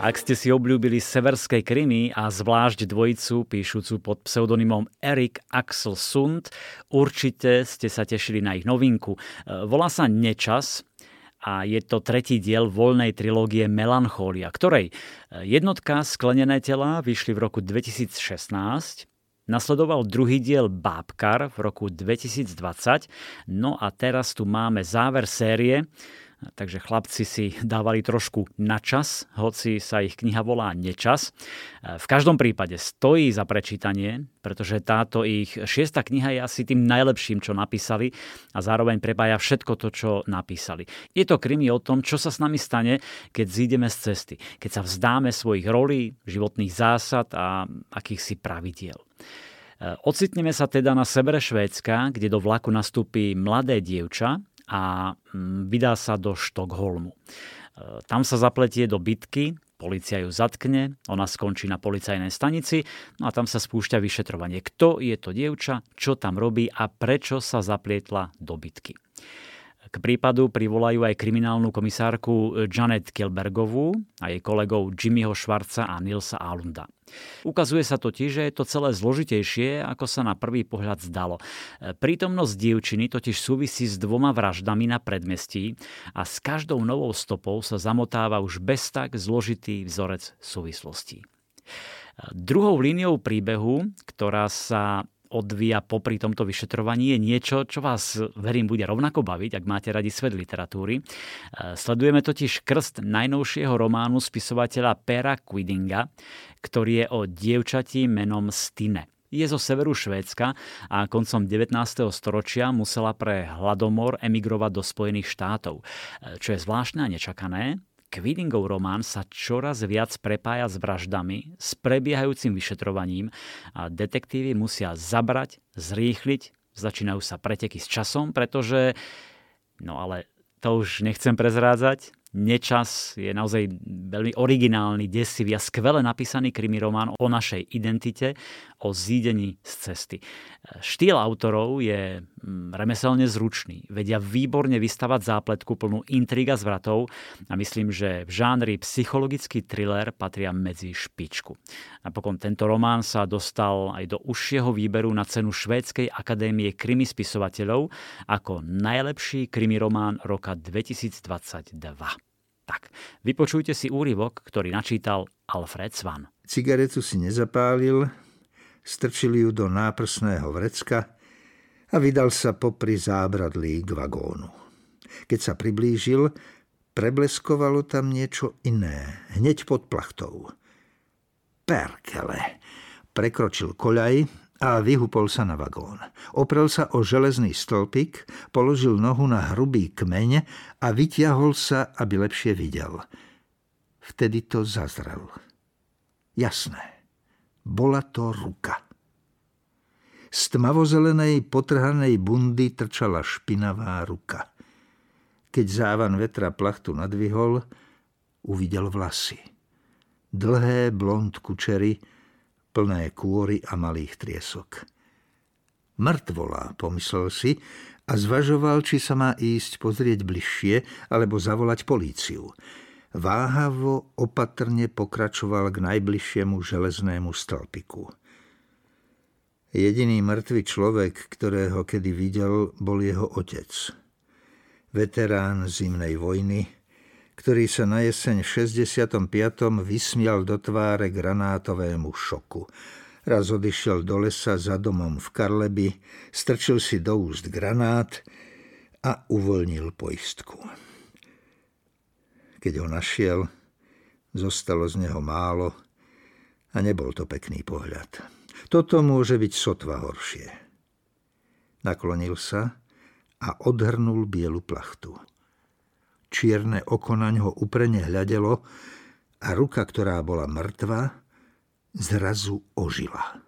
Ak ste si obľúbili severské krymy a zvlášť dvojicu píšucu pod pseudonymom Erik Axel Sund, určite ste sa tešili na ich novinku. E, volá sa Nečas a je to tretí diel voľnej trilógie Melancholia, ktorej e, jednotka Sklenené tela vyšli v roku 2016, Nasledoval druhý diel Bábkar v roku 2020, no a teraz tu máme záver série, takže chlapci si dávali trošku na čas, hoci sa ich kniha volá Nečas. V každom prípade stojí za prečítanie, pretože táto ich šiesta kniha je asi tým najlepším, čo napísali a zároveň prepája všetko to, čo napísali. Je to krimi o tom, čo sa s nami stane, keď zídeme z cesty, keď sa vzdáme svojich rolí, životných zásad a akýchsi pravidiel. Ocitneme sa teda na severe Švédska, kde do vlaku nastúpi mladé dievča, a mm, vydá sa do Štokholmu. E, tam sa zapletie do bitky, policia ju zatkne, ona skončí na policajnej stanici no a tam sa spúšťa vyšetrovanie. Kto je to dievča, čo tam robí a prečo sa zaplietla do bitky. K prípadu privolajú aj kriminálnu komisárku Janet Kilbergovú a jej kolegov Jimmyho Schwarza a Nilsa Alunda. Ukazuje sa totiž, že je to celé zložitejšie, ako sa na prvý pohľad zdalo. Prítomnosť dievčiny totiž súvisí s dvoma vraždami na predmestí a s každou novou stopou sa zamotáva už bez tak zložitý vzorec súvislostí. Druhou líniou príbehu, ktorá sa odvíja popri tomto vyšetrovaní, je niečo, čo vás, verím, bude rovnako baviť, ak máte radi svet literatúry. E, sledujeme totiž krst najnovšieho románu spisovateľa Pera Quidinga, ktorý je o dievčati menom Stine. Je zo severu Švédska a koncom 19. storočia musela pre hladomor emigrovať do Spojených štátov. E, čo je zvláštne a nečakané, Quidingov román sa čoraz viac prepája s vraždami, s prebiehajúcim vyšetrovaním a detektívy musia zabrať, zrýchliť, začínajú sa preteky s časom, pretože, no ale to už nechcem prezrádzať, Nečas je naozaj veľmi originálny, desivý a skvele napísaný krimi román o našej identite, o zídení z cesty. Štýl autorov je mm, remeselne zručný. Vedia výborne vystavať zápletku plnú intriga zvratov a myslím, že v žánri psychologický thriller patria medzi špičku. Napokon tento román sa dostal aj do užšieho výberu na cenu Švédskej akadémie krimi spisovateľov ako najlepší krimi román roka 2022. Tak, vypočujte si úryvok, ktorý načítal Alfred Svan. Cigaretu si nezapálil, strčili ju do náprsného vrecka a vydal sa popri zábradlí k vagónu. Keď sa priblížil, prebleskovalo tam niečo iné, hneď pod plachtou. Perkele. Prekročil koľaj a vyhupol sa na vagón. Oprel sa o železný stĺpik, položil nohu na hrubý kmeň a vytiahol sa, aby lepšie videl. Vtedy to zazrel. Jasné. Bola to ruka. Z tmavozelenej potrhanej bundy trčala špinavá ruka. Keď závan vetra plachtu nadvihol, uvidel vlasy. Dlhé blond kučery, plné kôry a malých triesok. Mŕtvola, pomyslel si a zvažoval, či sa má ísť pozrieť bližšie alebo zavolať políciu. Váhavo opatrne pokračoval k najbližšiemu železnému stĺpiku. Jediný mŕtvý človek, ktorého kedy videl, bol jeho otec. Veterán zimnej vojny, ktorý sa na jeseň v 65. vysmial do tváre granátovému šoku. Raz odišiel do lesa za domom v Karleby, strčil si do úst granát a uvoľnil poistku. Keď ho našiel, zostalo z neho málo a nebol to pekný pohľad. Toto môže byť sotva horšie. Naklonil sa a odhrnul bielu plachtu. Čierne oko na ňo uprene hľadelo a ruka, ktorá bola mŕtva, zrazu ožila.